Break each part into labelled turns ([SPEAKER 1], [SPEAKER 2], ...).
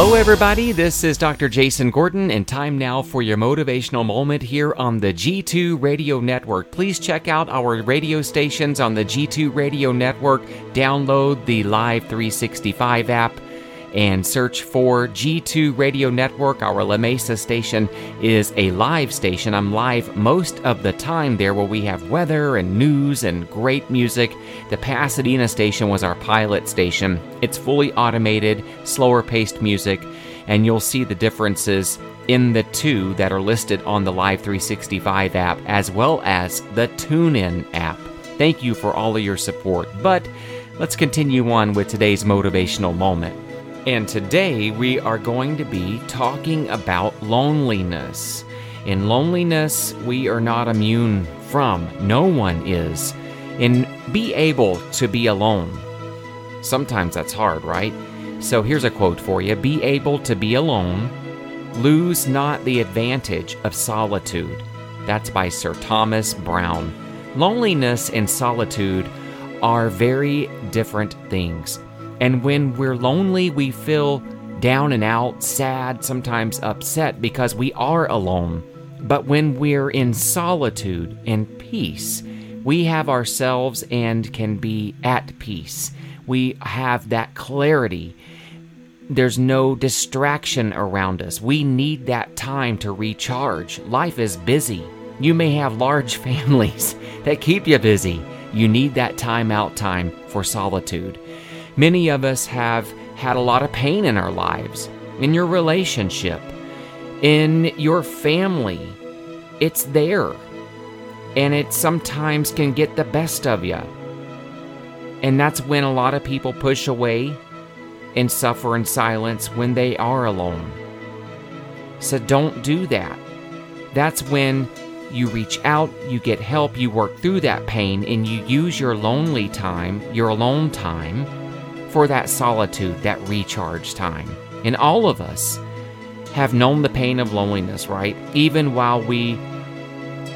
[SPEAKER 1] everybody. This is Dr. Jason Gordon, and time now for your motivational moment here on the G2 Radio Network. Please check out our radio stations on the G2 Radio Network. Download the Live 365 app and search for G2 Radio Network. Our La Mesa station is a live station. I'm live most of the time there where we have weather and news and great music. The Pasadena station was our pilot station. It's fully automated, slower paced music, and you'll see the differences in the two that are listed on the Live 365 app as well as the TuneIn app. Thank you for all of your support. But let's continue on with today's motivational moment. And today we are going to be talking about loneliness. In loneliness, we are not immune from, no one is. And be able to be alone. Sometimes that's hard, right? So here's a quote for you Be able to be alone, lose not the advantage of solitude. That's by Sir Thomas Browne. Loneliness and solitude are very different things. And when we're lonely, we feel down and out, sad, sometimes upset because we are alone. But when we're in solitude and peace, we have ourselves and can be at peace. We have that clarity. There's no distraction around us. We need that time to recharge. Life is busy. You may have large families that keep you busy. You need that time out time for solitude. Many of us have had a lot of pain in our lives, in your relationship, in your family. It's there. And it sometimes can get the best of you. And that's when a lot of people push away and suffer in silence when they are alone. So don't do that. That's when you reach out, you get help, you work through that pain, and you use your lonely time, your alone time for that solitude, that recharge time. And all of us have known the pain of loneliness, right? Even while we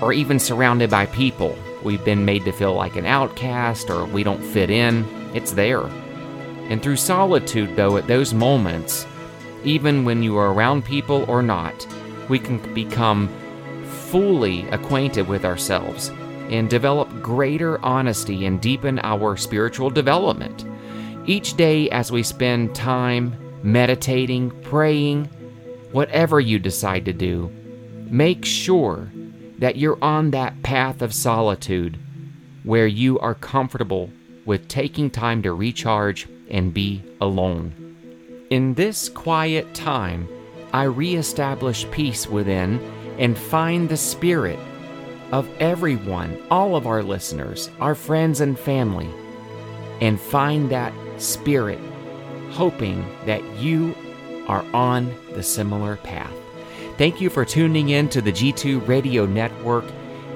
[SPEAKER 1] are even surrounded by people, we've been made to feel like an outcast or we don't fit in. It's there. And through solitude, though, at those moments, even when you are around people or not, we can become fully acquainted with ourselves and develop greater honesty and deepen our spiritual development. Each day, as we spend time meditating, praying, whatever you decide to do, make sure that you're on that path of solitude where you are comfortable with taking time to recharge and be alone. In this quiet time, I reestablish peace within and find the spirit of everyone, all of our listeners, our friends and family, and find that spirit, hoping that you are on the similar path. Thank you for tuning in to the G2 Radio Network,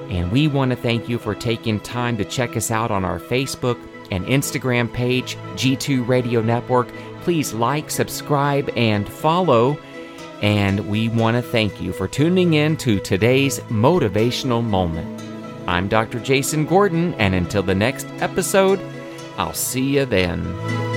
[SPEAKER 1] and we want to thank you for taking time to check us out on our Facebook and Instagram page, G2 Radio Network. Please like, subscribe, and follow. And we want to thank you for tuning in to today's motivational moment. I'm Dr. Jason Gordon, and until the next episode, I'll see you then.